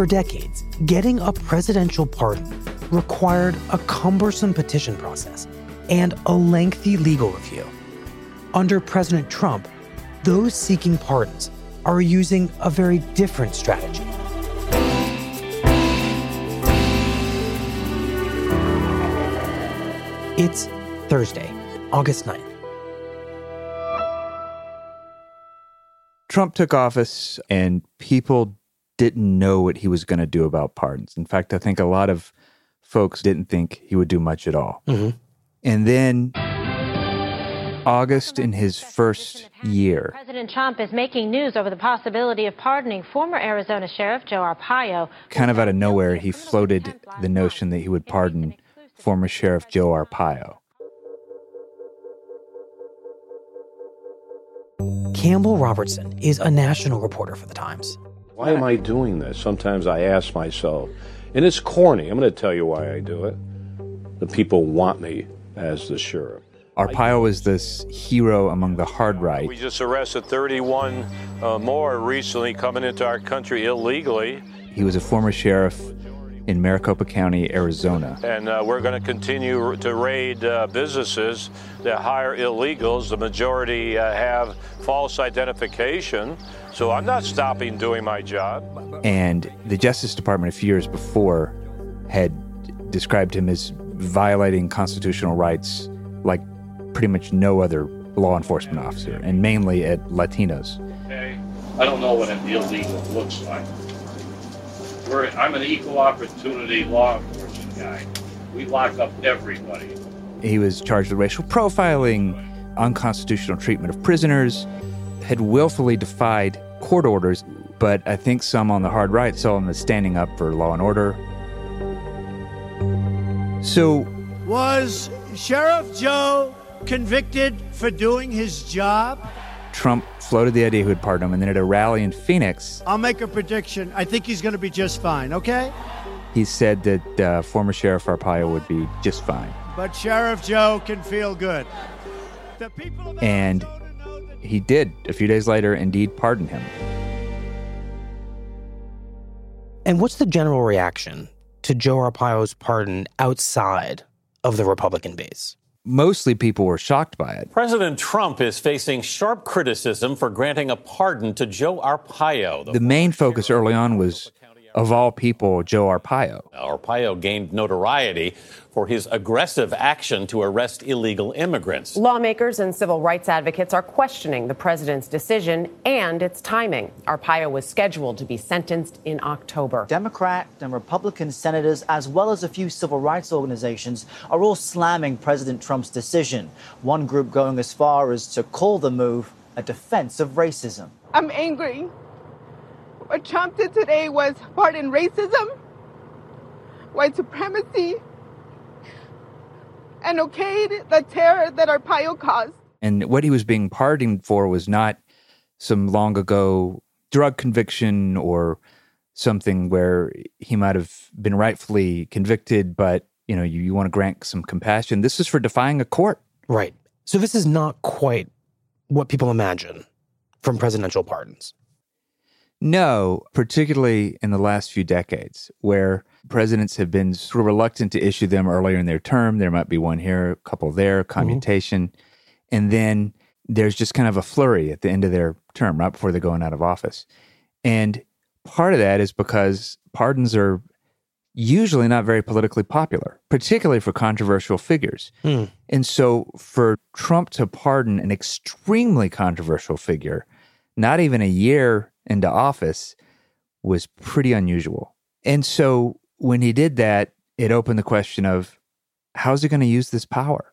For decades, getting a presidential pardon required a cumbersome petition process and a lengthy legal review. Under President Trump, those seeking pardons are using a very different strategy. It's Thursday, August 9th. Trump took office and people didn't know what he was going to do about pardons. In fact, I think a lot of folks didn't think he would do much at all. Mm-hmm. And then August in his first year. President Trump is making news over the possibility of pardoning former Arizona Sheriff Joe Arpaio. Kind of out of nowhere, he floated the notion that he would pardon former Sheriff Joe Arpaio. Campbell Robertson is a national reporter for The Times. Why am I doing this? Sometimes I ask myself, and it's corny. I'm going to tell you why I do it. The people want me as the sheriff. Arpaio was this hero among the hard right. We just arrested 31 uh, more recently coming into our country illegally. He was a former sheriff in Maricopa County, Arizona. And uh, we're going to continue to raid uh, businesses that hire illegals. The majority uh, have false identification. So I'm not stopping doing my job. And the Justice Department, a few years before, had described him as violating constitutional rights like pretty much no other law enforcement officer, and mainly at Latinos. Okay, I don't know what an illegal looks like. We're, I'm an equal opportunity law enforcement guy. We lock up everybody. He was charged with racial profiling, unconstitutional treatment of prisoners, had willfully defied court orders, but I think some on the hard right saw him as standing up for law and order. So, was Sheriff Joe convicted for doing his job? Trump floated the idea he would pardon him, and then at a rally in Phoenix, I'll make a prediction. I think he's going to be just fine, okay? he said that uh, former Sheriff Arpaio would be just fine. But Sheriff Joe can feel good. The people of And Arizona know that he did, a few days later, indeed pardon him. And what's the general reaction to Joe Arpaio's pardon outside of the Republican base? Mostly people were shocked by it. President Trump is facing sharp criticism for granting a pardon to Joe Arpaio. The main focus early on was, of all people, Joe Arpaio. Arpaio gained notoriety for his aggressive action to arrest illegal immigrants. Lawmakers and civil rights advocates are questioning the president's decision and its timing. Arpaio was scheduled to be sentenced in October. Democrat and Republican senators, as well as a few civil rights organizations, are all slamming President Trump's decision. One group going as far as to call the move a defense of racism. I'm angry. What Trump did today was pardon racism, white supremacy, and okayed the terror that Arpaio caused. And what he was being pardoned for was not some long ago drug conviction or something where he might have been rightfully convicted, but you know, you, you want to grant some compassion. This is for defying a court. Right. So this is not quite what people imagine from presidential pardons. No, particularly in the last few decades, where presidents have been sort of reluctant to issue them earlier in their term. There might be one here, a couple there, commutation. And then there's just kind of a flurry at the end of their term, right before they're going out of office. And part of that is because pardons are usually not very politically popular, particularly for controversial figures. Hmm. And so for Trump to pardon an extremely controversial figure, not even a year into office, was pretty unusual. And so when he did that, it opened the question of how's he going to use this power?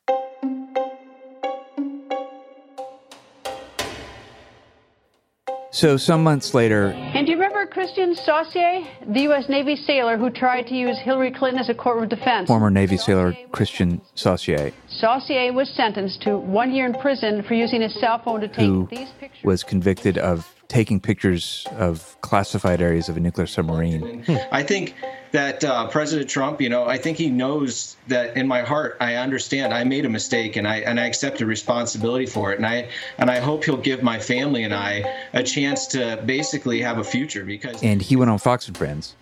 So some months later, And do you remember Christian Saucier, the U.S. Navy sailor who tried to use Hillary Clinton as a court of defense? former Navy sailor Christian Saucier, Saucier was sentenced to one year in prison for using his cell phone to take who these pictures. was convicted of taking pictures of classified areas of a nuclear submarine. I think that uh, President Trump, you know, I think he knows that in my heart, I understand I made a mistake and I and I accept the responsibility for it. And I and I hope he'll give my family and I a chance to basically have a future because And he went on Fox and Friends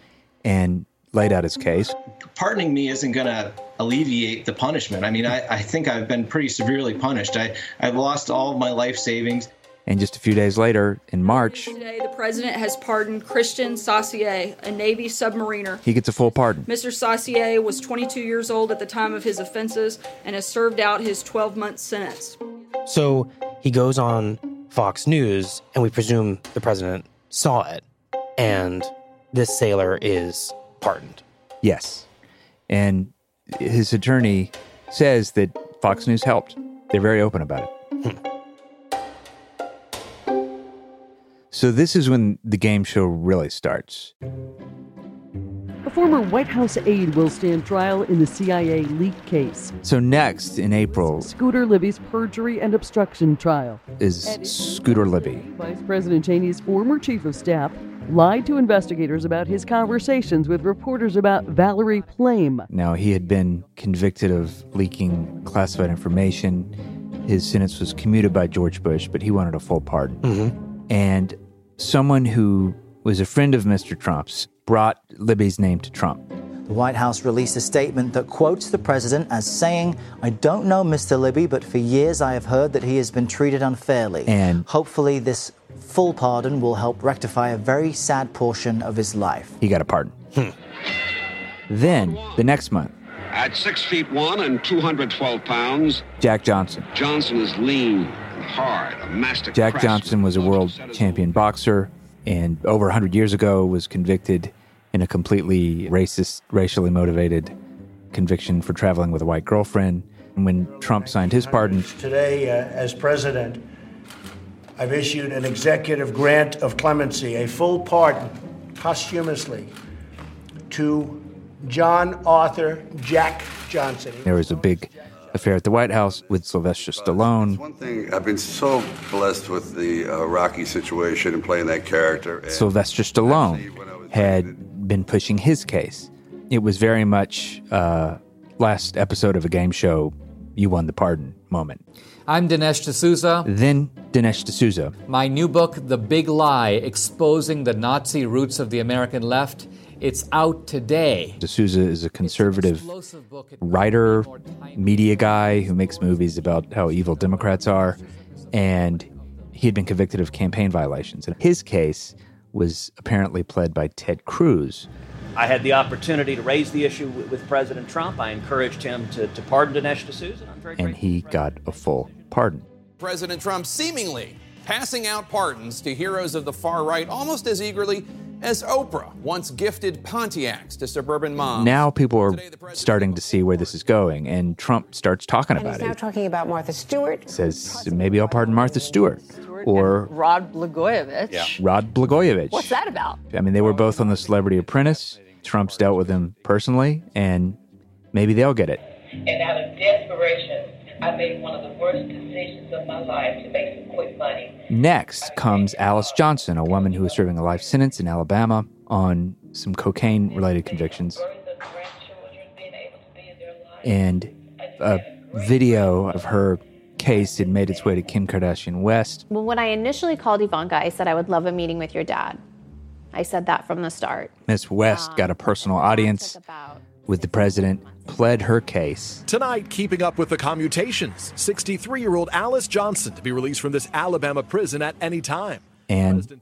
and laid out his case. pardoning me isn't going to alleviate the punishment. I mean, I, I think I've been pretty severely punished. I, I've lost all of my life savings. And just a few days later, in March, Today, the president has pardoned Christian Saucier, a Navy submariner. he gets a full pardon. Mr. Saucier was 22 years old at the time of his offenses and has served out his 12 month sentence. So he goes on Fox News, and we presume the president saw it, and this sailor is pardoned. Yes. And his attorney says that Fox News helped. They're very open about it. Hmm. So this is when the game show really starts. A former White House aide will stand trial in the CIA leak case. So next in April Scooter Libby's perjury and obstruction trial. is Scooter Libby. Vice President Cheney's former chief of staff lied to investigators about his conversations with reporters about Valerie Plame. Now, he had been convicted of leaking classified information. His sentence was commuted by George Bush, but he wanted a full pardon. Mm-hmm. And someone who was a friend of Mr. Trump's brought Libby's name to Trump. The White House released a statement that quotes the president as saying, I don't know Mr. Libby, but for years I have heard that he has been treated unfairly. And- hopefully, this full pardon will help rectify a very sad portion of his life. He got a pardon. Hmm. Then, the next month, At six feet one and 212 pounds, Jack Johnson. Johnson is lean and hard, a master Jack craftsman. Johnson was a world champion boxer and over 100 years ago was convicted in a completely racist, racially motivated conviction for traveling with a white girlfriend. And when Trump signed his pardon, Today, uh, as president, I've issued an executive grant of clemency, a full pardon, posthumously, to John Arthur Jack Johnson. there was a big affair at the White House with Sylvester Stallone. One thing, I've been so blessed with the uh, Rocky situation and playing that character. And Sylvester Stallone had been pushing his case. It was very much uh, last episode of a game show, you won the pardon moment. I'm Dinesh D'Souza. Then Dinesh D'Souza. My new book, The Big Lie Exposing the Nazi Roots of the American Left, it's out today. D'Souza is a conservative writer, media guy who makes movies about how evil Democrats are. And he had been convicted of campaign violations. And his case was apparently pled by Ted Cruz. I had the opportunity to raise the issue with, with President Trump. I encouraged him to, to pardon Dinesh D'Souza. and I'm very and he got a full pardon. President Trump seemingly passing out pardons to heroes of the far right almost as eagerly as Oprah once gifted Pontiacs to suburban moms. Now people are starting to see where this is going, and Trump starts talking And about he's now talking about Martha Stewart. Says maybe I'll pardon Martha Stewart or Rod Blagojevich. Rod Blagojevich. What's that about? I mean, they were both on the Celebrity Apprentice. Trump's dealt with him personally, and maybe they'll get it. And out of desperation, I made one of the worst decisions of my life to make some quick money. Next comes Alice Johnson, a woman who is serving a life sentence in Alabama on some cocaine related convictions. And a video of her case had made its way to Kim Kardashian West. Well, when I initially called Ivanka, I said I would love a meeting with your dad. I said that from the start. Miss West got a um, personal audience with the president, pled her case. Tonight, keeping up with the commutations. 63 year old Alice Johnson to be released from this Alabama prison at any time. And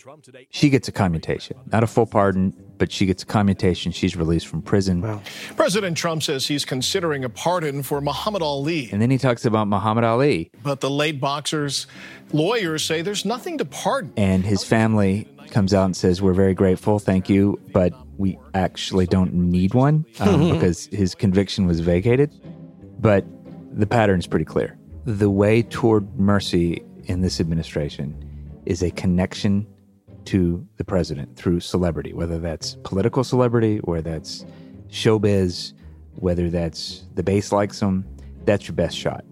she gets a commutation. Not a full pardon, but she gets a commutation. She's released from prison. President Trump says he's considering a pardon for Muhammad Ali. And then he talks about Muhammad Ali. But the late boxer's lawyers say there's nothing to pardon. And his family comes out and says, We're very grateful, thank you, but we actually don't need one um, because his conviction was vacated. But the pattern is pretty clear. The way toward mercy in this administration is a connection to the president through celebrity, whether that's political celebrity, or that's showbiz, whether that's the base likes him, that's your best shot.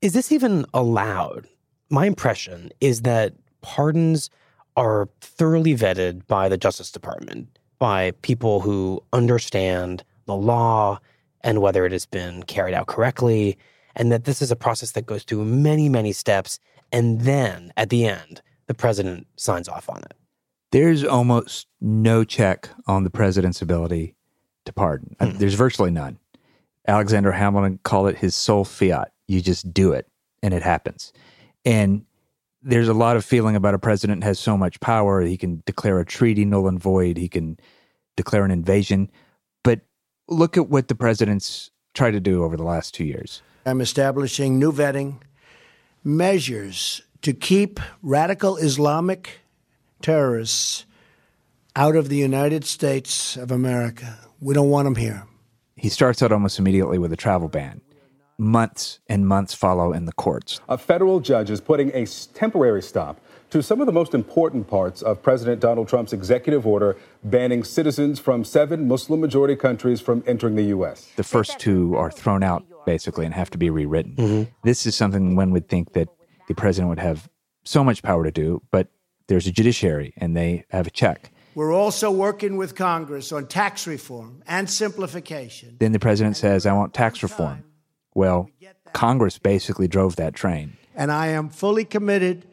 Is this even allowed? My impression is that pardons are thoroughly vetted by the Justice Department, by people who understand the law and whether it has been carried out correctly, and that this is a process that goes through many, many steps. And then at the end, the president signs off on it. There's almost no check on the president's ability to pardon. Uh, There's virtually none. Alexander Hamilton called it his sole fiat. You just do it and it happens. And there's a lot of feeling about a president has so much power. He can declare a treaty null and void. He can declare an invasion. But look at what the president's tried to do over the last two years. I'm establishing new vetting measures to keep radical Islamic terrorists out of the United States of America. We don't want them here. He starts out almost immediately with a travel ban. Months and months follow in the courts. A federal judge is putting a temporary stop to some of the most important parts of President Donald Trump's executive order banning citizens from seven Muslim majority countries from entering the U.S. The first two are thrown out basically and have to be rewritten. Mm-hmm. This is something one would think that the president would have so much power to do, but there's a judiciary and they have a check. We're also working with Congress on tax reform and simplification. Then the president says, I want tax reform. Well, Congress basically drove that train. And I am fully committed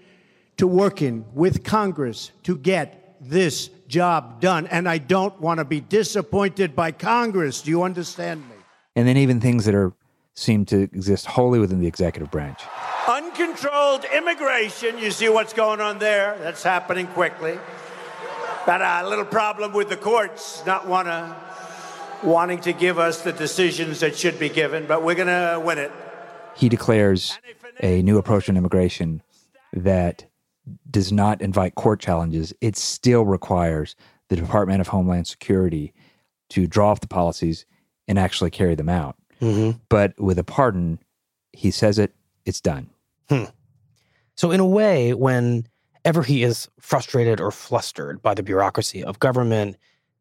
to working with Congress to get this job done. And I don't want to be disappointed by Congress. Do you understand me? And then even things that are seem to exist wholly within the executive branch. Uncontrolled immigration, you see what's going on there? That's happening quickly. But a little problem with the courts not wanna, wanting to give us the decisions that should be given, but we're going to win it. He declares a new approach on immigration that does not invite court challenges. It still requires the Department of Homeland Security to draw up the policies and actually carry them out. Mm-hmm. But with a pardon, he says it, it's done. Hmm. So, in a way, whenever he is frustrated or flustered by the bureaucracy of government,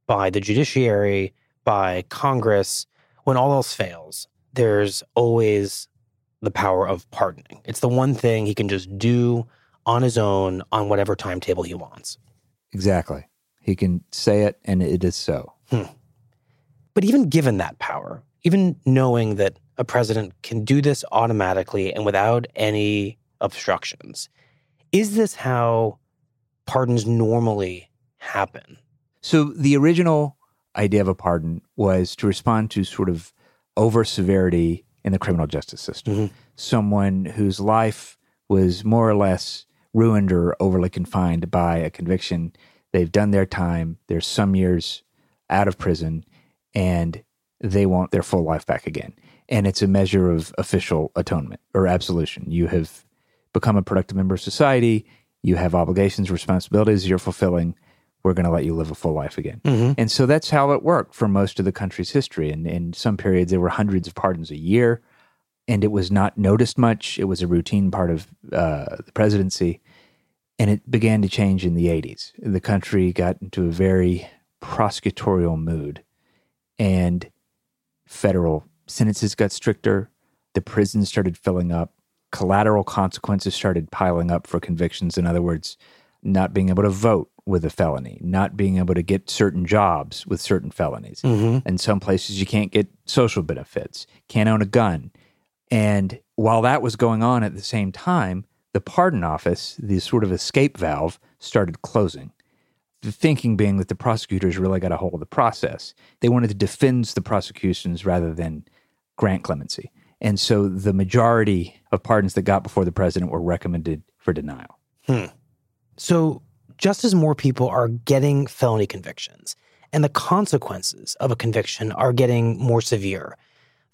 by the judiciary, by Congress, when all else fails, there's always the power of pardoning. It's the one thing he can just do on his own on whatever timetable he wants. Exactly. He can say it, and it is so. Hmm. But even given that power, even knowing that a president can do this automatically and without any obstructions, is this how pardons normally happen? So the original idea of a pardon was to respond to sort of over severity in the criminal justice system. Someone whose life was more or less ruined or overly confined by a conviction. They've done their time. They're some years out of prison, and they want their full life back again. And it's a measure of official atonement or absolution. You have become a productive member of society. You have obligations, responsibilities you're fulfilling. We're going to let you live a full life again. Mhm. And so that's how it worked for most of the country's history. And in some periods, there were hundreds of pardons a year, and it was not noticed much. It was a routine part of uh, the presidency. And it began to change in the 80s. The country got into a very prosecutorial mood, and federal sentences got stricter. The prisons started filling up. Collateral consequences started piling up for convictions. In other words, not being able to vote with a felony, not being able to get certain jobs with certain felonies. Mhm. In some places, you can't get social benefits, can't own a gun. And while that was going on at the same time, the pardon office, the sort of escape valve, started closing. The thinking being that the prosecutors really got a hold of the process. They wanted to defend the prosecutions rather than grant clemency. And so the majority of pardons that got before the president were recommended for denial. Hmm. So, just as more people are getting felony convictions and the consequences of a conviction are getting more severe,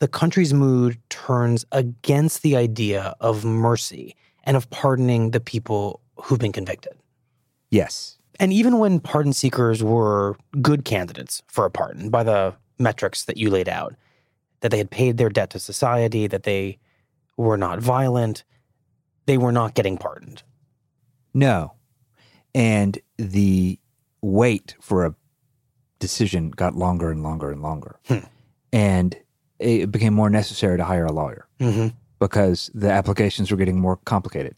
the country's mood turns against the idea of mercy and of pardoning the people who've been convicted. Yes. And even when pardon seekers were good candidates for a pardon by the metrics that you laid out, that they had paid their debt to society, that they were not violent, they were not getting pardoned. No. And the wait for a decision got longer and longer and longer. Hmm. And it became more necessary to hire a lawyer Mm-hmm. because the applications were getting more complicated.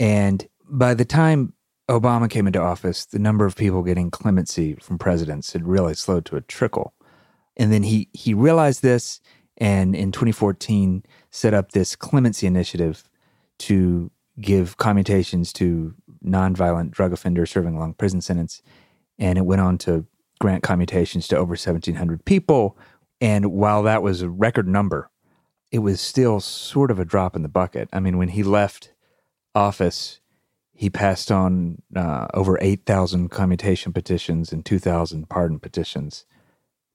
And by the time Obama came into office, the number of people getting clemency from presidents had really slowed to a trickle. And then he he realized this and in 2014 set up this clemency initiative to give commutations to nonviolent drug offenders serving a long prison sentence. And it went on to grant commutations to over 1,700 people. And while that was a record number, it was still sort of a drop in the bucket. I mean, when he left office, he passed on uh, over 8,000 commutation petitions and 2,000 pardon petitions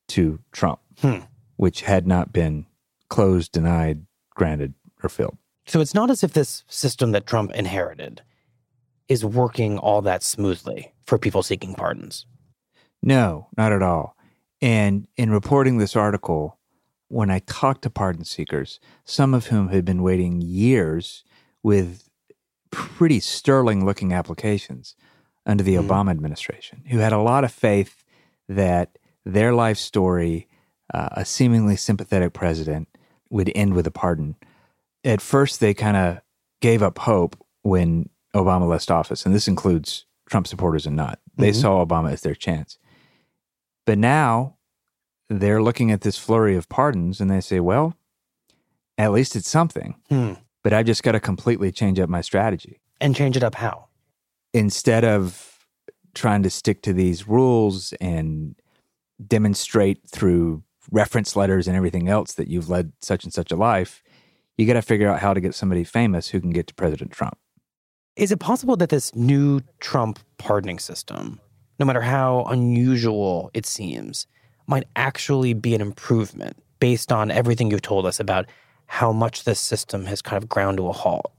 to Trump, Hmm. which had not been closed, denied, granted, or filled. So it's not as if this system that Trump inherited is working all that smoothly for people seeking pardons. No, not at all. And in reporting this article, when I talked to pardon seekers, some of whom had been waiting years with pretty sterling looking applications under the Obama administration, who had a lot of faith that their life story, uh, a seemingly sympathetic president, would end with a pardon. At first, they kind of gave up hope when Obama left office, and this includes Trump supporters and not. They Mhm. saw Obama as their chance. But now they're looking at this flurry of pardons and they say, well, at least it's something. Hmm. But I've just got to completely change up my strategy. And change it up how? Instead of trying to stick to these rules and demonstrate through reference letters and everything else that you've led such and such a life, you got to figure out how to get somebody famous who can get to President Trump. Is it possible that this new Trump pardoning system, no matter how unusual it seems, might actually be an improvement based on everything you've told us about how much this system has kind of ground to a halt?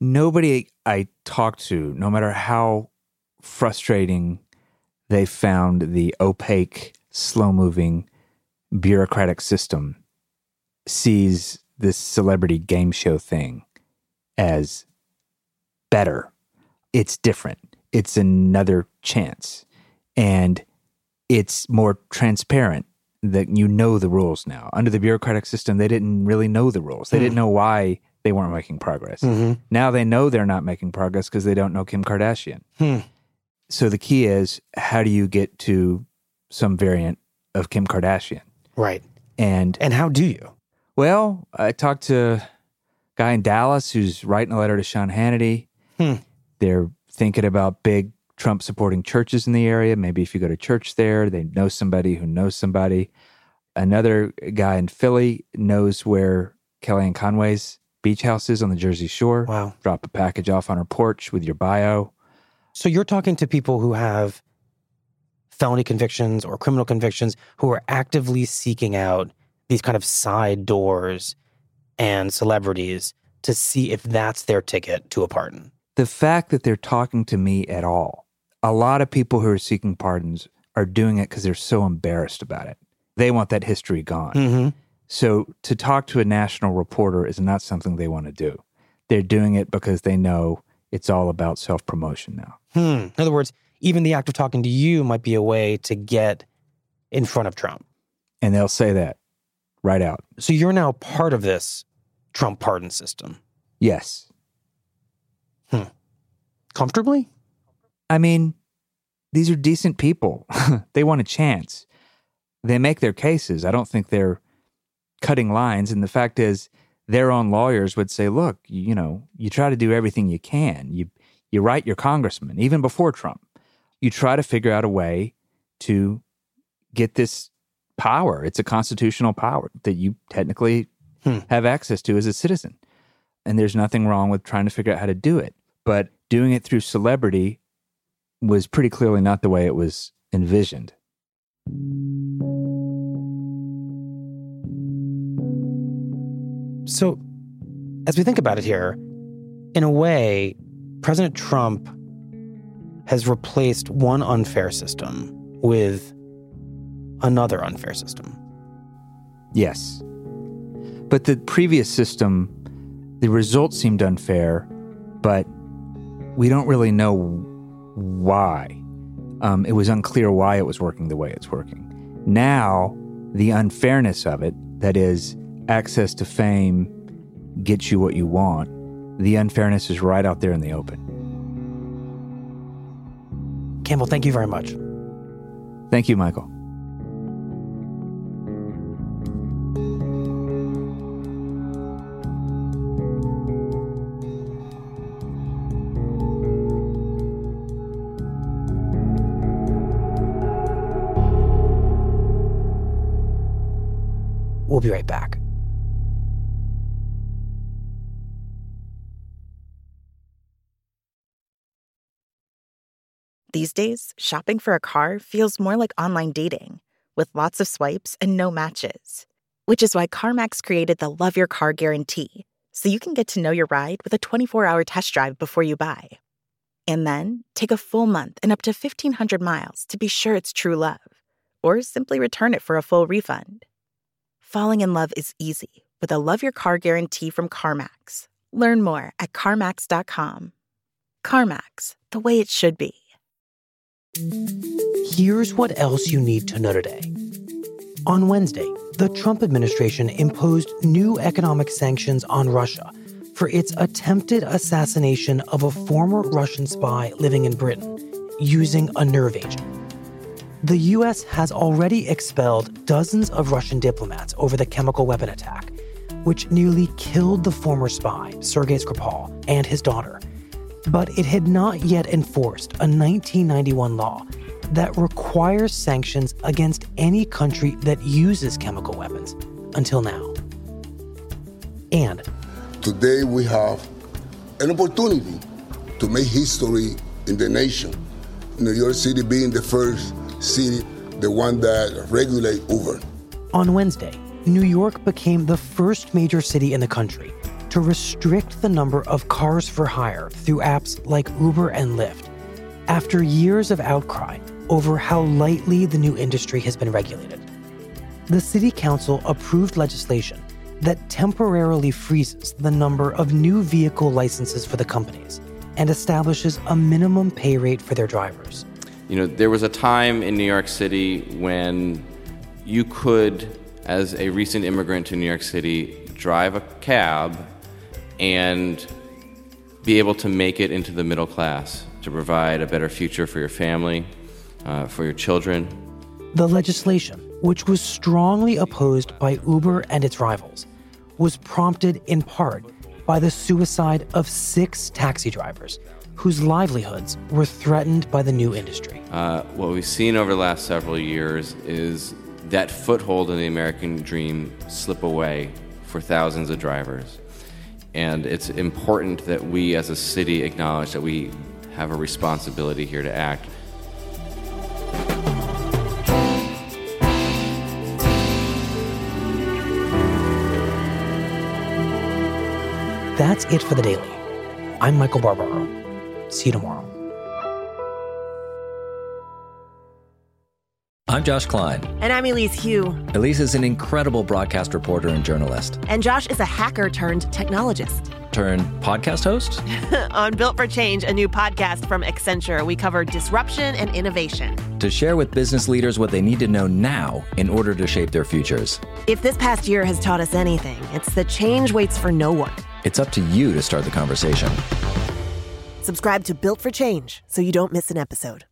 nobody I talked to, no matter how frustrating they found the opaque, slow moving, bureaucratic system, sees this celebrity game show thing as better. It's different. It's another chance. And it's more transparent that you know the rules now. Under the bureaucratic system, they didn't really know the rules. They Hmm. didn't know why they weren't making progress. Mhm. Now they know they're not making progress because they don't know Kim Kardashian. Hmm. So the key is how do you get to some variant of Kim Kardashian? Right. And and how do you? Well, I talked to a guy in Dallas who's writing a letter to Sean Hannity. Hmm. They're thinking about big Trump supporting churches in the area. Maybe if you go to church there, they know somebody who knows somebody. Another guy in Philly knows where Kellyanne Conway's beach house is on the Jersey Shore. Wow. Drop a package off on her porch with your bio. So you're talking to people who have felony convictions or criminal convictions who are actively seeking out these kind of side doors and celebrities to see if that's their ticket to a pardon. The fact that they're talking to me at all, a lot of people who are seeking pardons are doing it because they're so embarrassed about it. They want that history gone. Mm-hmm. So to talk to a national reporter is not something they want to do. They're doing it because they know it's all about self promotion now. Hmm. In other words, even the act of talking to you might be a way to get in front of Trump. And they'll say that right out. So you're now part of this Trump pardon system. Yes. Hmm. Comfortably? I mean, these are decent people. they want a chance. They make their cases. I don't think they're cutting lines. And the fact is, their own lawyers would say, look, you know, you try to do everything you can. You you write your congressman, even before Trump. You try to figure out a way to get this power. It's a constitutional power that you technically Hmm. have access to as a citizen. And there's nothing wrong with trying to figure out how to do it. But doing it through celebrity was pretty clearly not the way it was envisioned. So, as we think about it here, in a way, President Trump has replaced one unfair system with another unfair system. Yes. But the previous system, the results seemed unfair, but we don't really know why. Um, it was unclear why it was working the way it's working. Now, the unfairness of it, that is, access to fame gets you what you want, the unfairness is right out there in the open. Campbell, thank you very much. Thank you, Michael. Be right back. These days, shopping for a car feels more like online dating, with lots of swipes and no matches. Which is why CarMax created the Love Your Car Guarantee, so you can get to know your ride with a 24 hour test drive before you buy. And then take a full month and up to 1,500 miles to be sure it's true love, or simply return it for a full refund. Falling in love is easy with a Love Your Car Guarantee from CarMax. Learn more at CarMax.com. CarMax, the way it should be. Here's what else you need to know today. On Wednesday, the Trump administration imposed new economic sanctions on Russia for its attempted assassination of a former Russian spy living in Britain using a nerve agent. The U.S. has already expelled dozens of Russian diplomats over the chemical weapon attack, which nearly killed the former spy, Sergei Skripal, and his daughter. But it had not yet enforced a 1991 law that requires sanctions against any country that uses chemical weapons until now. And Today we have an opportunity to make history in the nation. New York City being the first city, the one that regulate Uber. On Wednesday, New York became the first major city in the country to restrict the number of cars for hire through apps like Uber and Lyft after years of outcry over how lightly the new industry has been regulated. The city council approved legislation that temporarily freezes the number of new vehicle licenses for the companies and establishes a minimum pay rate for their drivers. You know, there was a time in New York City when you could, as a recent immigrant to New York City, drive a cab and be able to make it into the middle class to provide a better future for your family, uh, for your children. The legislation, which was strongly opposed by Uber and its rivals, was prompted in part by the suicide of six taxi drivers whose livelihoods were threatened by the new industry. Uh, what we've seen over the last several years is that foothold in the American dream slip away for thousands of drivers. And it's important that we as a city acknowledge that we have a responsibility here to act. That's it for the daily. I'm Michael Barbaro. See you tomorrow. I'm Josh Klein. And I'm Elise Hu. Elise is an incredible broadcast reporter and journalist. And Josh is a hacker turned technologist. Turned podcast host? On Built for Change, a new podcast from Accenture, we cover disruption and innovation. To share with business leaders what they need to know now in order to shape their futures. If this past year has taught us anything, it's that change waits for no one. It's up to you to start the conversation. Subscribe to Built for Change so you don't miss an episode.